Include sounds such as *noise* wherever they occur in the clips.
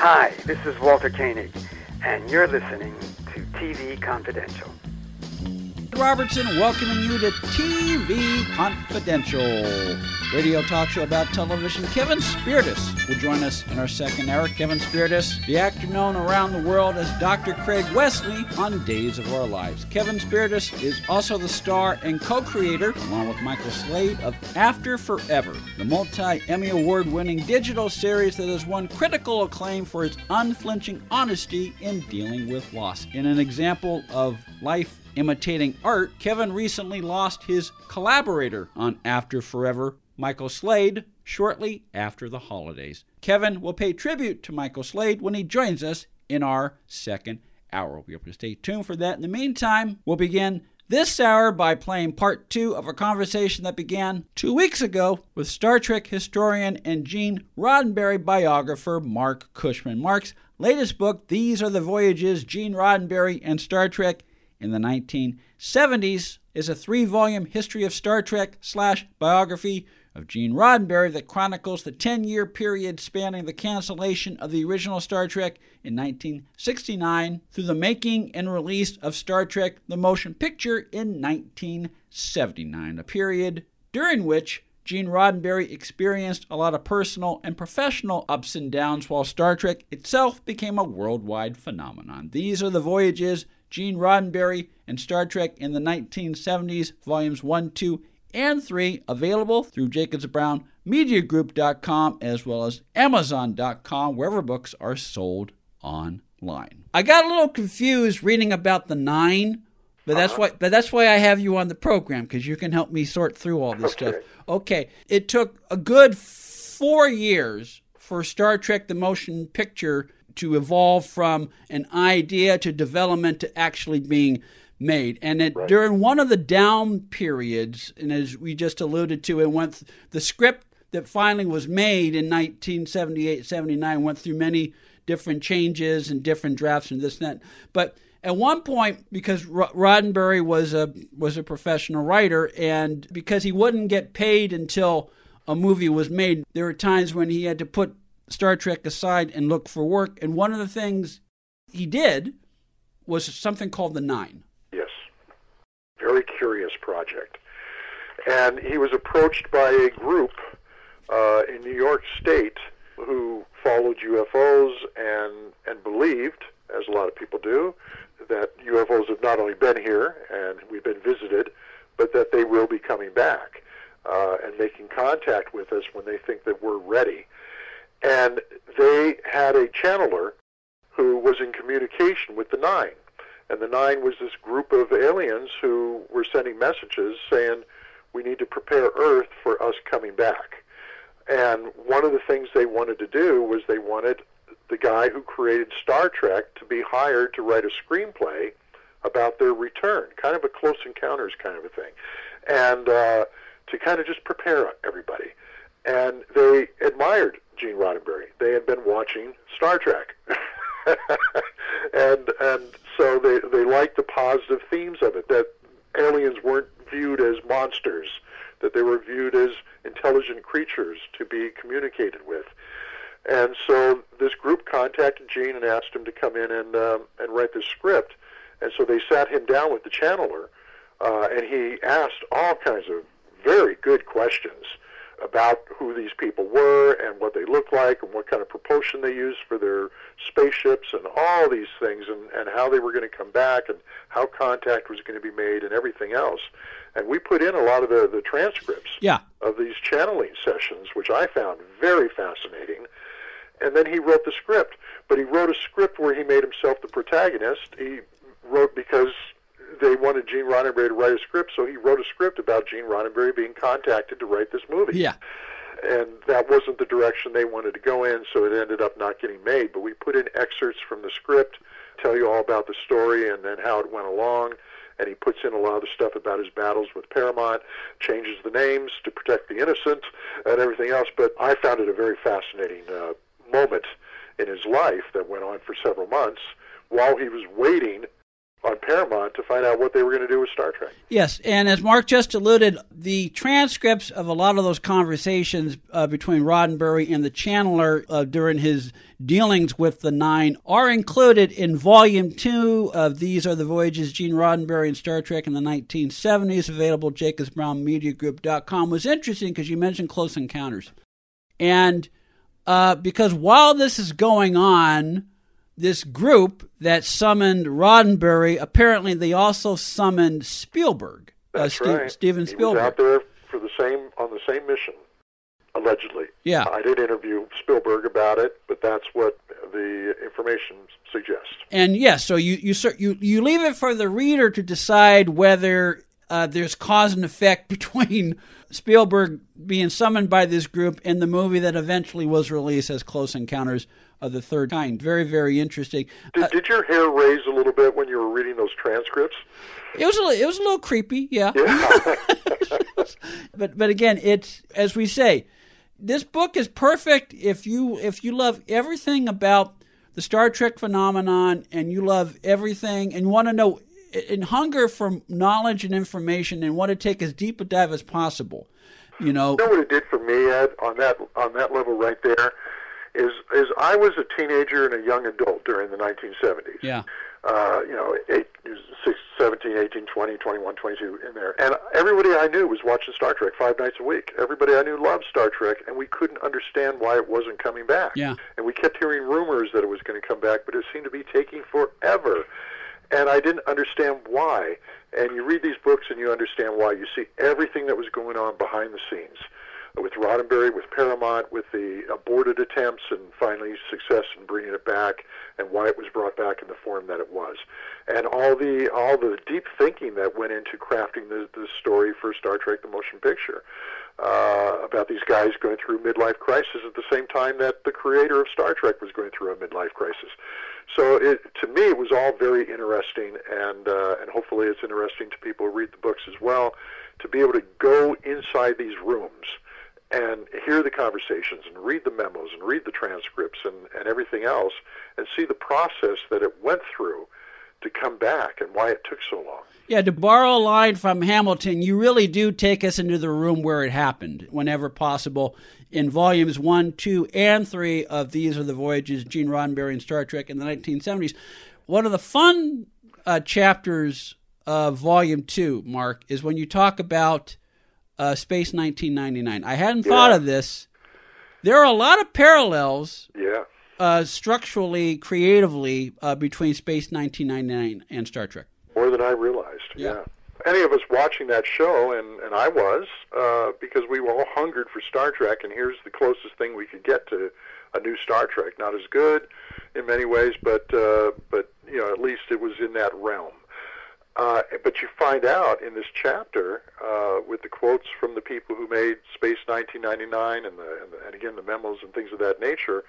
Hi, this is Walter Koenig, and you're listening to TV Confidential. Robertson welcoming you to TV Confidential, radio talk show about television. Kevin Spirtas will join us in our second hour. Kevin Spirtas, the actor known around the world as Dr. Craig Wesley on Days of Our Lives. Kevin Spirtas is also the star and co creator, along with Michael Slade, of After Forever, the multi Emmy Award winning digital series that has won critical acclaim for its unflinching honesty in dealing with loss. In an example of life imitating art, Kevin recently lost his collaborator on After Forever, Michael Slade, shortly after the holidays. Kevin will pay tribute to Michael Slade when he joins us in our second hour. We'll be able to stay tuned for that. In the meantime, we'll begin this hour by playing part two of a conversation that began two weeks ago with Star Trek historian and Gene Roddenberry biographer Marc Cushman. Marc's latest book, These Are the Voyages, Gene Roddenberry and Star Trek in the 1970s is a three volume history of Star Trek slash biography of Gene Roddenberry that chronicles the 10 year period spanning the cancellation of the original Star Trek in 1969 through the making and release of Star Trek the Motion Picture in 1979, a period during which Gene Roddenberry experienced a lot of personal and professional ups and downs while Star Trek itself became a worldwide phenomenon. These are the voyages Gene Roddenberry and Star Trek in the 1970s, volumes 1, 2, and 3, available through Jacobs Brown MediaGroup.com as well as Amazon.com, wherever books are sold online. I got a little confused reading about the nine, but that's Uh-huh. why but that's why I have you on the program because you can help me sort through all this stuff. Okay. Okay, it took a good four years for Star Trek: The Motion Picture to evolve from an idea to development to actually being made. And it, during one of the down periods, and as we just alluded to, it went th- the script that finally was made in 1978 79 went through many different changes and different drafts and this and that. But at one point, because Ro- Roddenberry was a was a professional writer, and because he wouldn't get paid until a movie was made, there were times when he had to put Star Trek aside and look for work. And one of the things he did was something called the Nine. Yes. Very curious project. And he was approached by a group uh, in New York State who followed UFOs and, and believed, as a lot of people do, that UFOs have not only been here and we've been visited, but that they will be coming back uh, and making contact with us when they think that we're ready. And they had a channeler who was in communication with the Nine. And the Nine was this group of aliens who were sending messages saying, we need to prepare Earth for us coming back. And one of the things they wanted to do was they wanted the guy who created Star Trek to be hired to write a screenplay about their return, kind of a close encounters kind of a thing, and uh, to kind of just prepare everybody. And they admired Gene Roddenberry. They had been watching Star Trek. *laughs* and and so they they liked the positive themes of it that aliens weren't viewed as monsters that they were viewed as intelligent creatures to be communicated with and so this group contacted Gene and asked him to come in and um, and write the script and so they sat him down with the channeler uh, and he asked all kinds of very good questions about who these people were and what they looked like and what kind of propulsion they used for their spaceships and all these things and, and how they were going to come back and how contact was going to be made and everything else. And we put in a lot of the, the transcripts Yeah. of these channeling sessions, which I found very fascinating. And then he wrote the script. But he wrote a script where he made himself the protagonist. He wrote because they wanted Gene Roddenberry to write a script, so he wrote a script about Gene Roddenberry being contacted to write this movie. Yeah. And that wasn't the direction they wanted to go in, so it ended up not getting made. But we put in excerpts from the script, tell you all about the story and then how it went along. And he puts in a lot of the stuff about his battles with Paramount, changes the names to protect the innocent, and everything else. But I found it a very fascinating uh, moment in his life that went on for several months while he was waiting on Paramount to find out what they were going to do with Star Trek. Yes, and as Marc just alluded, the transcripts of a lot of those conversations uh, between Roddenberry and the Channeler uh, during his dealings with the Nine are included in Volume 2 of These Are the Voyages, Gene Roddenberry and Star Trek in the 1970s, available at jacobsbrownmediagroup.com. Was interesting because you mentioned Close Encounters. And uh, because while this is going on, this group that summoned Roddenberry, apparently they also summoned Spielberg. Uh, That's uh, right. Steven Spielberg. He was out there for the same on the same mission, allegedly. Yeah. I did interview Spielberg about it, but that's what the information suggests. And yes, yeah, so you you you you leave it for the reader to decide whether uh, there's cause and effect *laughs* between Spielberg being summoned by this group and the movie that eventually was released as Close Encounters of the Third Kind. Very, very interesting. Did, uh, did your hair raise a little bit when you were reading those transcripts? It was a, it was a little creepy, yeah. yeah. *laughs* but but again, it's as we say, this book is perfect if you if you love everything about the Star Trek phenomenon and you love everything and you want to know in hunger for knowledge and information and want to take as deep a dive as possible. You know, you know what it did for me, Ed, on that on that level right there, is is I was a teenager and a young adult during the 1970s. Yeah. Uh, you know, eight, 17, 18, 20, 21, 22 in there. And everybody I knew was watching Star Trek five nights a week. Everybody I knew loved Star Trek, and we couldn't understand why it wasn't coming back. Yeah. And we kept hearing rumors that it was going to come back, but it seemed to be taking forever and I didn't understand why. And you read these books and you understand why. You see everything that was going on behind the scenes with Roddenberry, with Paramount, with the aborted attempts and finally success in bringing it back, and why it was brought back in the form that it was, and all the all the deep thinking that went into crafting the the story for Star Trek: The Motion Picture. Uh, about these guys going through midlife crisis at the same time that the creator of Star Trek was going through a midlife crisis. So it, to me, it was all very interesting, and uh, and hopefully it's interesting to people who read the books as well, to be able to go inside these rooms and hear the conversations and read the memos and read the transcripts and, and everything else and see the process that it went through to come back and why it took so long. Yeah, to borrow a line from Hamilton, you really do take us into the room where it happened whenever possible in volumes one, two, and three of These Are the Voyages, Gene Roddenberry and Star Trek in the 1970s. One of the fun uh, chapters of volume two, Marc, is when you talk about uh, Space 1999. I hadn't yeah. thought of this. There are a lot of parallels. Yeah. Uh, structurally, creatively, uh, between Space 1999 and Star Trek. More than I realized. Yeah. yeah any of us watching that show, and, and I was, uh, because we were all hungered for Star Trek, and here's the closest thing we could get to a new Star Trek. Not as good in many ways, but uh, but you know at least it was in that realm. Uh, but you find out in this chapter uh, with the quotes from the people who made Space 1999 and, the, and, the, and again the memos and things of that nature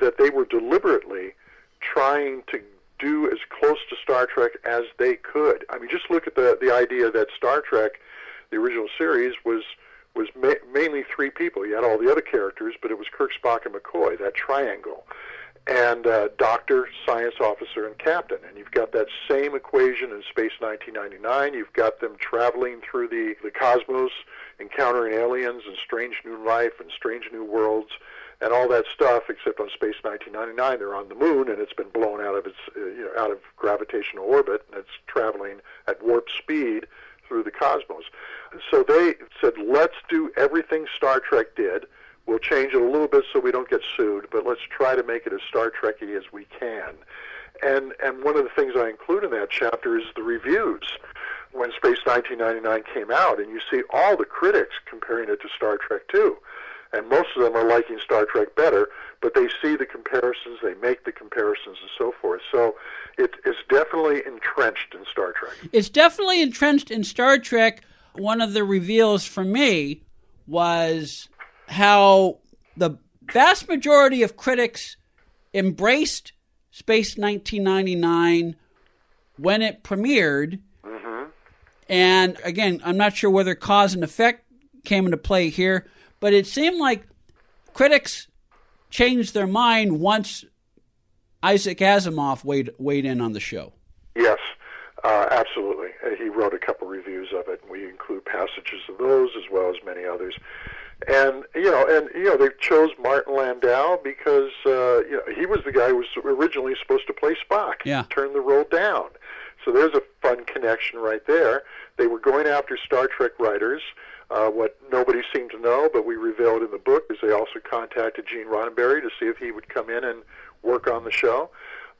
that they were deliberately trying to do as close to Star Trek as they could. I mean, just look at the the idea that Star Trek, the original series, was was ma- mainly three people. You had all the other characters, but it was Kirk, Spock, and McCoy, that triangle, and uh, Doctor, Science Officer, and Captain. And you've got that same equation in Space 1999. You've got them traveling through the the cosmos, encountering aliens and strange new life and strange new worlds and all that stuff, except on Space 1999, they're on the moon and it's been blown out of its uh, you know out of gravitational orbit and it's traveling at warp speed through the cosmos. So they said, let's do everything Star Trek did. We'll change it a little bit so we don't get sued, but let's try to make it as Star Trekky as we can. And and one of the things I include in that chapter is the reviews when Space 1999 came out, and you see all the critics comparing it to Star Trek 2 and most of them are liking Star Trek better, but they see the comparisons, they make the comparisons, and so forth. So it is definitely entrenched in Star Trek. It's definitely entrenched in Star Trek. One of the reveals for me was how the vast majority of critics embraced Space 1999 when it premiered. Mm-hmm. And again, I'm not sure whether cause and effect came into play here, but it seemed like critics changed their mind once Isaac Asimov weighed, weighed in on the show. Yes. Uh, absolutely. Uh, he wrote a couple reviews of it, we include passages of those as well as many others. And you know, and you know, they chose Martin Landau because uh, you know he was the guy who was originally supposed to play Spock. Yeah. Turned the role down. So there's a fun connection right there. They were going after Star Trek writers. Uh, what nobody seemed to know, but we revealed in the book, is they also contacted Gene Roddenberry to see if he would come in and work on the show.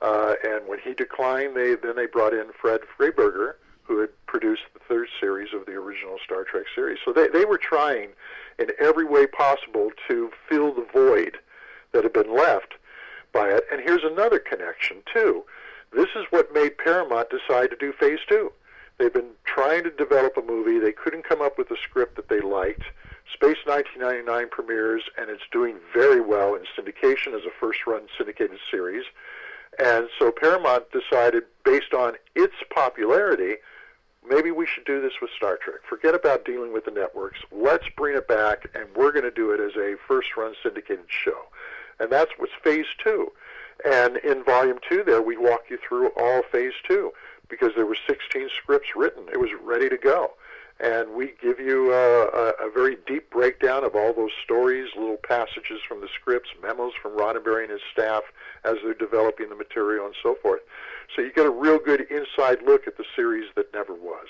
Uh, and when he declined, they then they brought in Fred Freiberger, who had produced the third series of the original Star Trek series. So they, they were trying in every way possible to fill the void that had been left by it. And here's another connection, too. This is what made Paramount decide to do Phase 2. They've been trying to develop a movie. They couldn't come up with a script that they liked. Space 1999 premieres, and it's doing very well in syndication as a first run syndicated series. And so Paramount decided, based on its popularity, maybe we should do this with Star Trek. Forget about dealing with the networks. Let's bring it back, and we're going to do it as a first run syndicated show. And that's what's phase two. And in volume two, there, we walk you through all phase two because there were 16 scripts written. It was ready to go and we give you a, a, very deep breakdown of all those stories, little passages from the scripts, memos from Roddenberry and his staff as they're developing the material and so forth. So you get a real good inside look at the series that never was.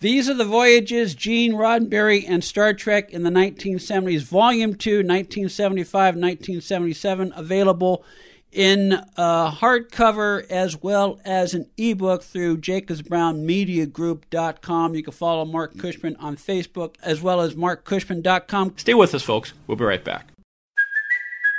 These are the voyages, Gene Roddenberry and Star Trek in the 1970s, Volume 2, 1975 1977, available in uh, hardcover as well as an ebook through jacobsbrownmediagroup.com. You can follow Marc Cushman on Facebook as well as markcushman.com. Stay with us, folks. We'll be right back.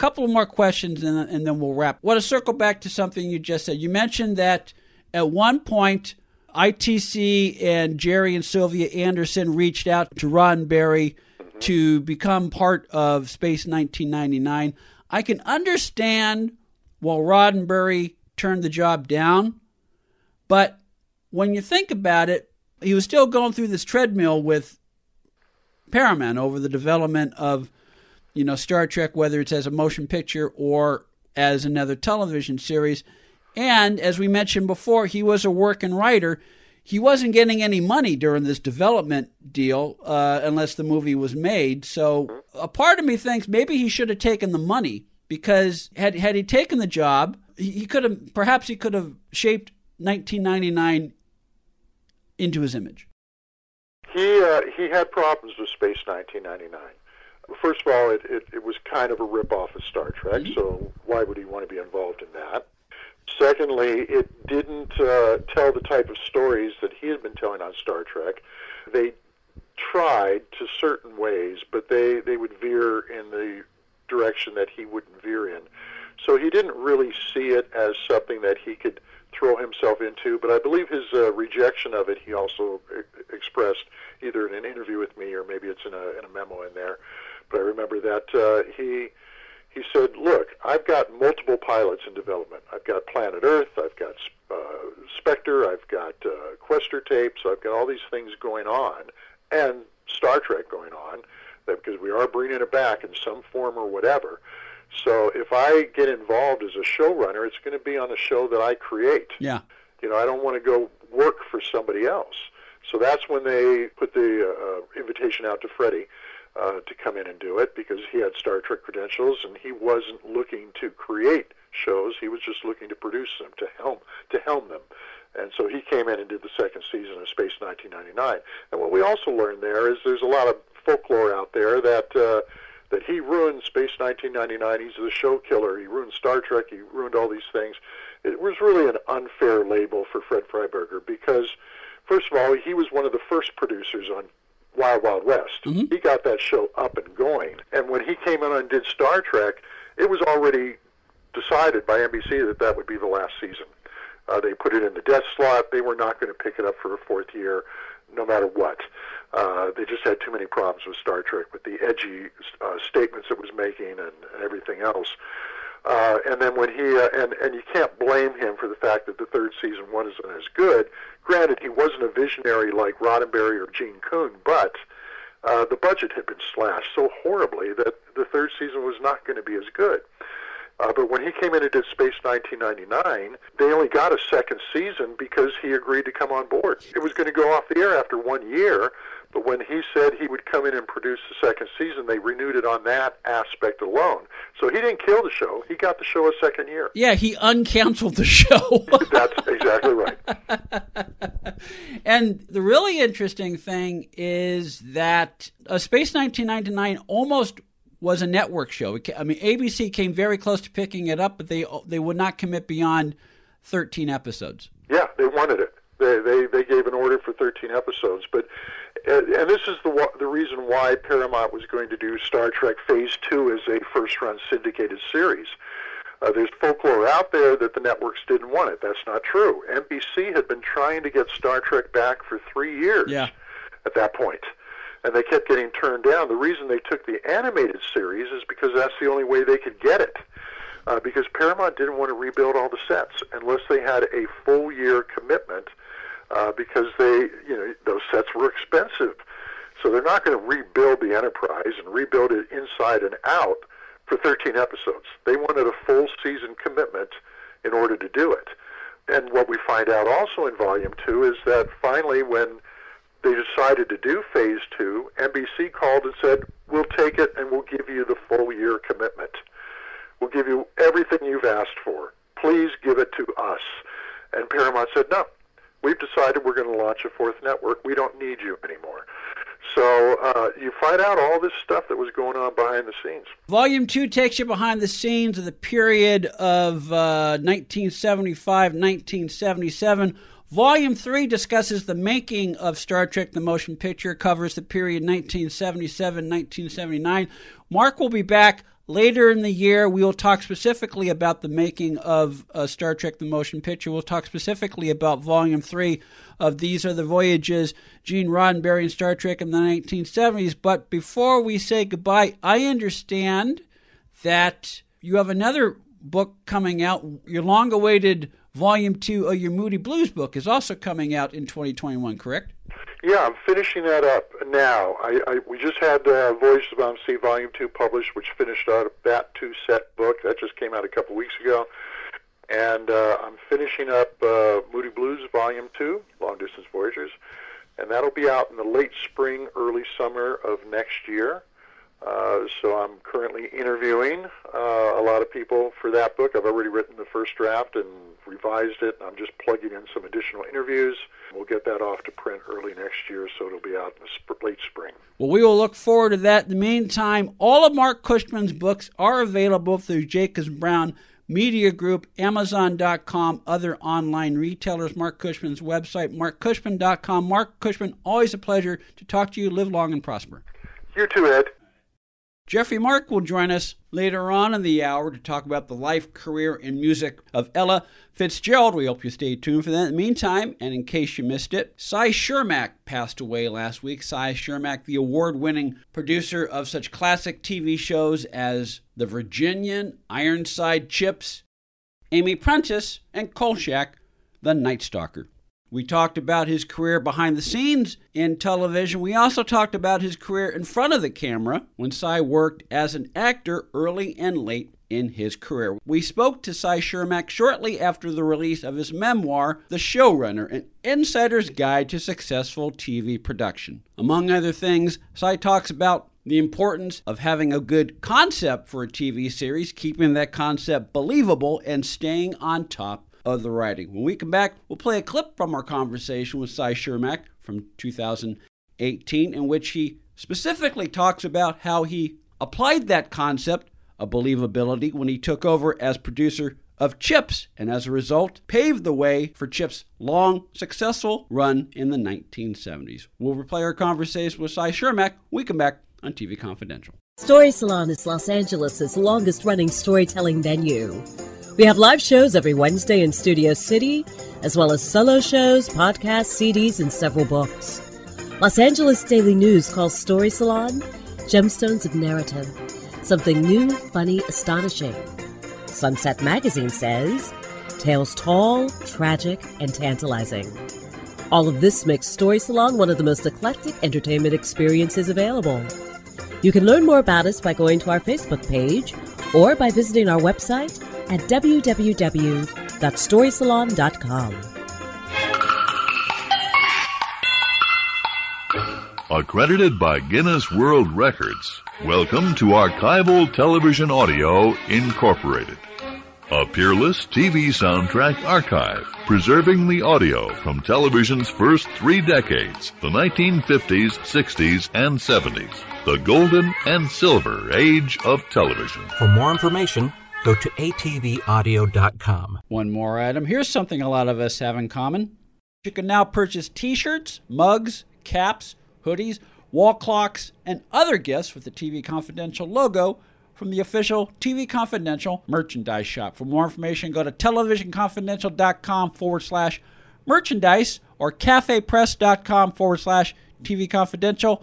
couple more questions and, and then we'll wrap. I want to circle back to something you just said. You mentioned that at one point, ITC and Jerry and Sylvia Anderson reached out to mm-hmm. to become part of Space 1999. I can understand why Roddenberry turned the job down, but when you think about it, he was still going through this treadmill with Paramount over the development of you know, Star Trek, whether it's as a motion picture or as another television series. And as we mentioned before, he was a working writer. He wasn't getting any money during this development deal uh, unless the movie was made. So a part of me thinks maybe he should have taken the money because had had he taken the job, he could have perhaps he could have shaped 1999 into his image. He uh, he had problems with Space 1999 first of all, it, it, it was kind of a rip-off of Star Trek, mm-hmm. so why would he want to be involved in that? Secondly, it didn't uh, tell the type of stories that he had been telling on Star Trek. They tried to certain ways, but they, they would veer in the direction that he wouldn't veer in. So he didn't really see it as something that he could throw himself into. But I believe his uh, rejection of it, he also e- expressed either in an interview with me or maybe it's in a, in a memo in there. But I remember that uh, he he said, "Look, I've got multiple pilots in development. I've got Planet Earth, I've got uh, Spectre, I've got uh, Questor tapes, I've got all these things going on, and Star Trek going on, that because we are bringing it back in some form or whatever." So if I get involved as a showrunner, it's going to be on a show that I create. Yeah. You know, I don't want to go work for somebody else. So that's when they put the uh, invitation out to Freddie uh, to come in and do it because he had Star Trek credentials and he wasn't looking to create shows. He was just looking to produce them, to helm to helm them. And so he came in and did the second season of Space 1999. And what we also learned there is there's a lot of folklore out there that uh, that he ruined Space 1999. He's the show killer. He ruined Star Trek. He ruined all these things. It was really an unfair label for Fred Freiberger because, first of all, he was one of the first producers on Wild Wild West. Mm-hmm. He got that show up and going. And when he came in and did Star Trek, it was already decided by NBC that that would be the last season. Uh, they put it in the death slot. They were not going to pick it up for a fourth year, no matter what. Uh, they just had too many problems with Star Trek, with the edgy uh, statements it was making and, and everything else. Uh, and then when he uh, and and you can't blame him for the fact that the third season wasn't as good. Granted, he wasn't a visionary like Roddenberry or Gene Coon, but uh, the budget had been slashed so horribly that the third season was not going to be as good. Uh, but when he came in and did Space 1999, they only got a second season because he agreed to come on board. It was going to go off the air after one year, but when he said he would come in and produce the second season, they renewed it on that aspect alone. So he didn't kill the show; he got the show a second year. Yeah, he uncanceled the show. *laughs* That's exactly right. and the really interesting thing is that a Space 1999 almost was a network show. I mean, ABC came very close to picking it up, but they they would not commit beyond 13 episodes. Yeah, they wanted it. They they, they gave an order for 13 episodes, but and this is the the reason why Paramount was going to do Star Trek Phase Two as a first run syndicated series. Uh, there's folklore out there that the networks didn't want it. That's not true. NBC had been trying to get Star Trek back for three years yeah. at that point, and they kept getting turned down. The reason they took the animated series is because that's the only way they could get it. Uh, because Paramount didn't want to rebuild all the sets unless they had a full year commitment uh, because they, you know, those sets were expensive. So they're not going to rebuild the Enterprise and rebuild it inside and out for 13 episodes. They wanted a full season commitment in order to do it. And what we find out also in Volume 2 is that finally, when they decided to do Phase 2, NBC called and said, We'll take it and we'll give you the full year commitment. We'll give you everything you've asked for. Please give it to us. And Paramount said, No, we've decided we're going to launch a fourth network. We don't need you anymore. So uh, you find out all this stuff that was going on behind the scenes. Volume two takes you behind the scenes of the period of uh, 1975, 1977. Volume 3 discusses the making of Star Trek the Motion Picture, covers the period 1977 1979. Marc will be back Later in the year, we will talk specifically about the making of uh, Star Trek the Motion Picture. We'll talk specifically about Volume 3 of These Are the Voyages, Gene Roddenberry and Star Trek in the 1970s. But before we say goodbye, I understand that you have another book coming out, your long awaited Volume 2 of your Moody Blues book is also coming out in 2021, correct? Yeah, I'm finishing that up now. I, I we just had uh, Voyages of Unseen Volume Two published, which finished out that two set book that just came out a couple weeks ago, and uh, I'm finishing up uh, Moody Blues Volume Two, Long Distance Voyagers, and that'll be out in the late spring, early summer of next year. Uh, so I'm currently interviewing uh, a lot of people for that book. I've already written the first draft and revised it. I'm just plugging in some additional interviews. We'll get that off to print early next year, so it'll be out in the sp- late spring. Well, we will look forward to that. In the meantime, all of Marc Cushman's books are available through Jacobs Brown Media Group, Amazon.com, other online retailers, Marc Cushman's website, markcushman.com. Marc Cushman, always a pleasure to talk to you. Live long and prosper. You too, Ed. Jeffrey Mark will join us later on in the hour to talk about the life, career, and music of Ella Fitzgerald. We hope you stay tuned for that. In the meantime, and in case you missed it, Cy Chermak passed away last week. Cy Chermak, the award winning producer of such classic TV shows as The Virginian, Ironside Chips, Amy Prentiss, and Kolchak, The Night Stalker. We talked about his career behind the scenes in television. We also talked about his career in front of the camera when Cy worked as an actor early and late in his career. We spoke to Cy Chermak shortly after the release of his memoir, The Showrunner An Insider's Guide to Successful TV Production. Among other things, Cy talks about the importance of having a good concept for a TV series, keeping that concept believable, and staying on top of the writing. When we come back, we'll play a clip from our conversation with Cy Chermak from 2018, in which he specifically talks about how he applied that concept of believability when he took over as producer of Chips, and as a result, paved the way for Chips' long, successful run in the 1970s. We'll replay our conversation with Cy Chermak we come back on TV Confidential. Story Salon is Los Angeles' longest running storytelling venue. We have live shows every Wednesday in Studio City, as well as solo shows, podcasts, CDs, and several books. Los Angeles Daily News calls Story Salon Gemstones of Narrative. Something new, funny, astonishing. Sunset Magazine says tales tall, tragic, and tantalizing. All of this makes Story Salon one of the most eclectic entertainment experiences available. You can learn more about us by going to our Facebook page or by visiting our website at www.storysalon.com. Accredited by Guinness World Records, welcome to Archival Television Audio Incorporated. A peerless TV soundtrack archive, preserving the audio from television's first three decades, the 1950s, 60s, and 70s, the golden and silver age of television. For more information, go to atvaudio.com. One more item. Here's something a lot of us have in common. You can now purchase t shirts, mugs, caps, hoodies, wall clocks, and other gifts with the TV Confidential logo from the official TV Confidential merchandise shop. For more information, go to televisionconfidential.com forward slash merchandise or cafepress.com forward slash TV Confidential,